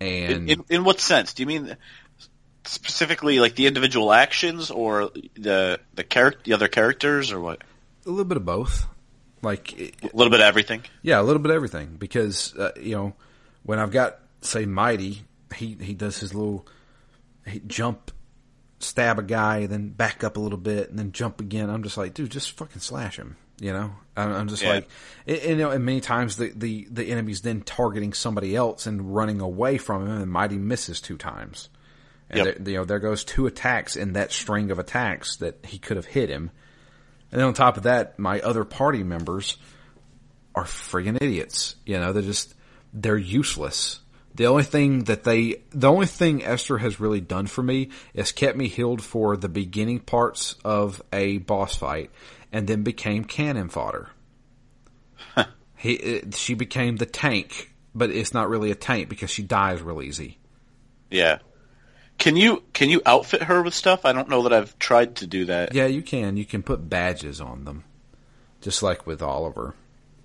And in, in, in what sense? Do you mean specifically like the individual actions or the the character the other characters or what? A little bit of both. Like a little bit of everything. Yeah, a little bit of everything because uh, you know when I've got say Mighty, he he does his little jump stab a guy, then back up a little bit, and then jump again. I'm just like, dude, just fucking slash him. You know, I'm, I'm just Yeah. like, and, you know, and many times the, the the enemy's then targeting somebody else and running away from him, and Mighty misses two times. And Yep. there, you know, there goes two attacks in that string of attacks that he could have hit him. And then on top of that, my other party members are friggin' idiots. You know, they're just, they're useless. The only thing that they, the only thing Esther has really done for me is kept me healed for the beginning parts of a boss fight and then became cannon fodder. he, it, she became the tank, but it's not really a tank because she dies real easy. Yeah. Can you can you outfit her with stuff? I don't know that I've tried to do that. Yeah, you can. You can put badges on them. Just like with Oliver.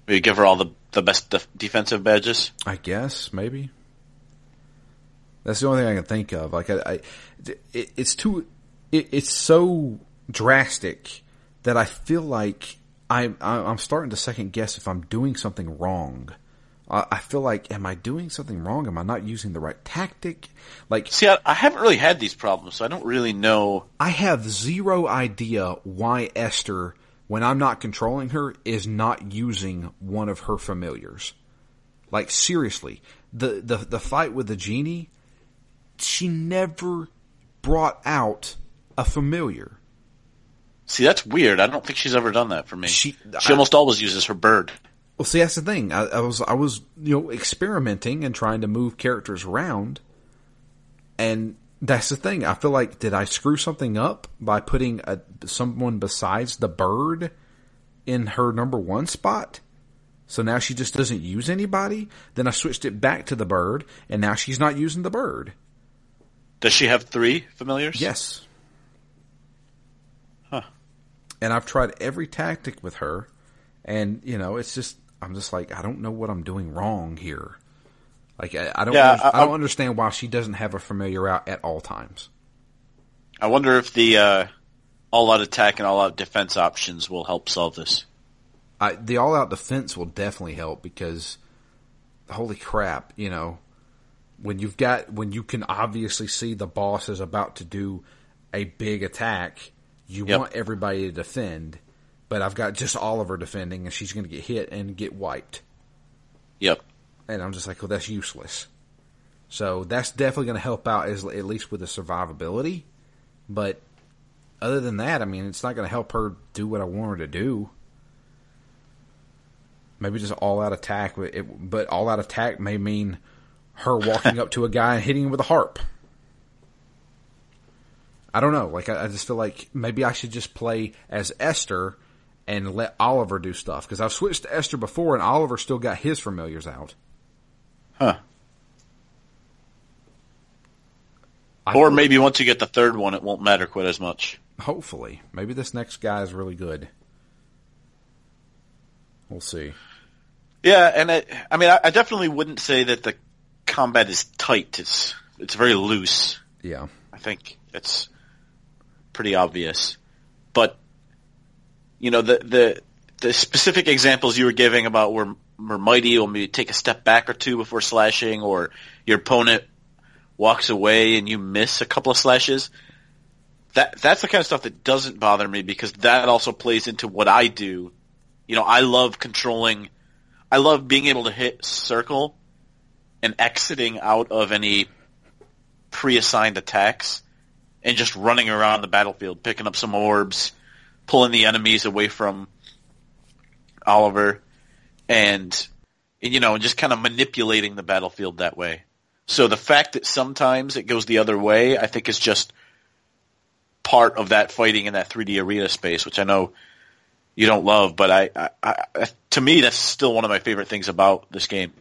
You give her all the the best def- defensive badges. I guess maybe. That's the only thing I can think of. Like I, I it, it's too, it, it's so drastic that I feel like I, I I'm starting to second guess if I'm doing something wrong. I, I feel like, am I doing something wrong? Am I not using the right tactic? Like See, I, I haven't really had these problems, so I don't really know. I have zero idea why Esther, when I'm not controlling her, is not using one of her familiars. Like seriously, the the the fight with the genie, she never brought out a familiar. See, that's weird. I don't think she's ever done that for me. She- She, almost always uses her bird. Well, see, that's the thing. I, I was I was you know experimenting and trying to move characters around, and that's the thing. I feel like did I screw something up by putting a, someone besides the bird in her number one spot? So now she just doesn't use anybody. Then I switched it back to the bird, and now she's not using the bird. Does she have three familiars? Yes. Huh. And I've tried every tactic with her, and you know, it's just I'm just like I don't know what I'm doing wrong here. Like I, I don't Yeah, under- I- I, don't understand why she doesn't have a familiar out at all times. I wonder if the uh, all-out attack and all-out defense options will help solve this. I, the all out defense will definitely help because holy crap, you know, when you've got when you can obviously see the boss is about to do a big attack, you Yep. want everybody to defend. But I've got just Oliver defending and she's going to get hit and get wiped. Yep. And I'm just like, well, that's useless. So that's definitely going to help out as at least with the survivability. But other than that, I mean, it's not going to help her do what I want her to do. Maybe just all out attack, but it- but all out attack may mean her walking up to a guy and hitting him with a harp. I don't know. Like I, I just feel like maybe I should just play as Esther and let Oliver do stuff because I've switched to Esther before and Oliver still got his familiars out. Huh. I Or maybe once you get the third one, it won't matter quite as much. Hopefully. Maybe this next guy is really good. We'll see. Yeah, and I, I mean, I, I definitely wouldn't say that the combat is tight. It's it's very loose. Yeah. I think it's pretty obvious. But you know, the the the specific examples you were giving about where, where mighty will maybe take a step back or two before slashing, or your opponent walks away and you miss a couple of slashes. That that's the kind of stuff that doesn't bother me because that also plays into what I do. You know, I love controlling. I love being able to hit circle and exiting out of any pre-assigned attacks and just running around the battlefield, picking up some orbs, pulling the enemies away from Oliver, and, and you know, just kind of manipulating the battlefield that way. So the fact that sometimes it goes the other way, I think is just part of that fighting in that 3D arena space, which I know you don't love, but I, I, I to me that's still one of my favorite things about this game.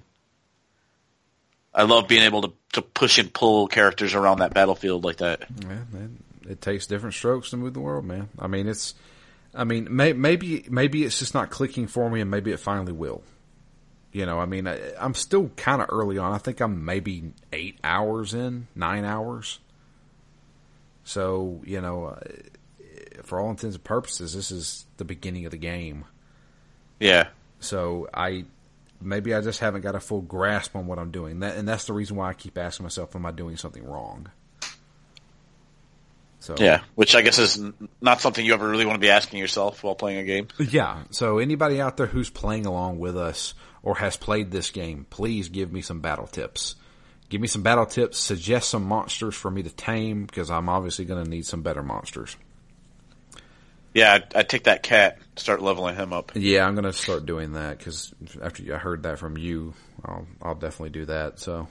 I love being able to, to push and pull characters around that battlefield like that. Yeah, man, it takes different strokes to move the world, man. I mean, it's, I mean, may, maybe maybe it's just not clicking for me, and maybe it finally will. You know, I mean, I, I'm still kind of early on. I think I'm maybe eight hours in, nine hours. So you know, uh, for all intents and purposes, this is the beginning of the game. Yeah. So I maybe I just haven't got a full grasp on what I'm doing. That, and that's the reason why I keep asking myself, am I doing something wrong? So Yeah, which I guess is not something you ever really want to be asking yourself while playing a game. Yeah. So anybody out there who's playing along with us or has played this game, please give me some battle tips. Give me some battle tips. Suggest some monsters for me to tame because I'm obviously going to need some better monsters. Yeah, I'd, I'd take that cat, start leveling him up. Yeah, I'm going to start doing that because after I heard that from you, I'll, I'll definitely do that. So,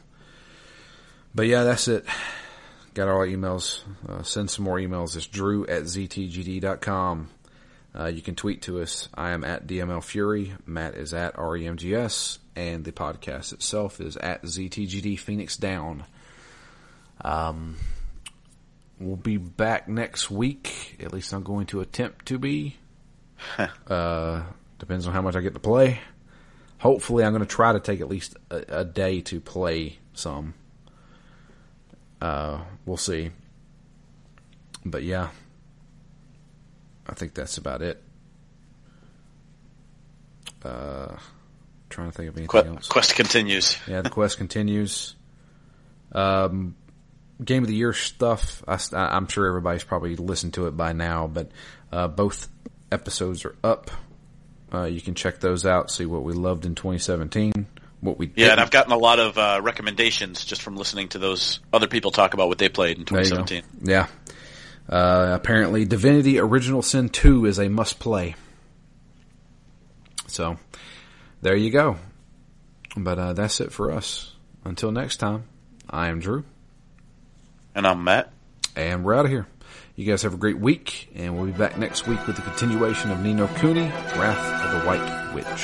but yeah, that's it. Got all our emails. Uh, send some more emails. It's drew at ztgd.com. Uh, you can tweet to us. I am at DML Fury. Matt is at REMGS. And the podcast itself is at ZTGD Phoenix Down. Um, we'll be back next week. At least I'm going to attempt to be. uh, depends on how much I get to play. Hopefully, I'm going to try to take at least a, a day to play some. Uh, we'll see. But yeah, I think that's about it. Uh, trying to think of anything Que- else. quest continues. Yeah, the quest continues. Um, game of the year stuff. I, am sure everybody's probably listened to it by now, but uh, both episodes are up. Uh, you can check those out. See what we loved in 2017. What we Yeah, didn't. and I've gotten a lot of uh, recommendations just from listening to those other people talk about what they played in There you go. 2017. Yeah. Uh, apparently, Divinity Original Sin 2 is a must play. So, there you go. But uh, that's it for us. Until next time, I am Drew, And I'm Matt. and we're out of here. You guys have a great week, and we'll be back next week with the continuation of Ni no Kuni, Wrath of the White Witch.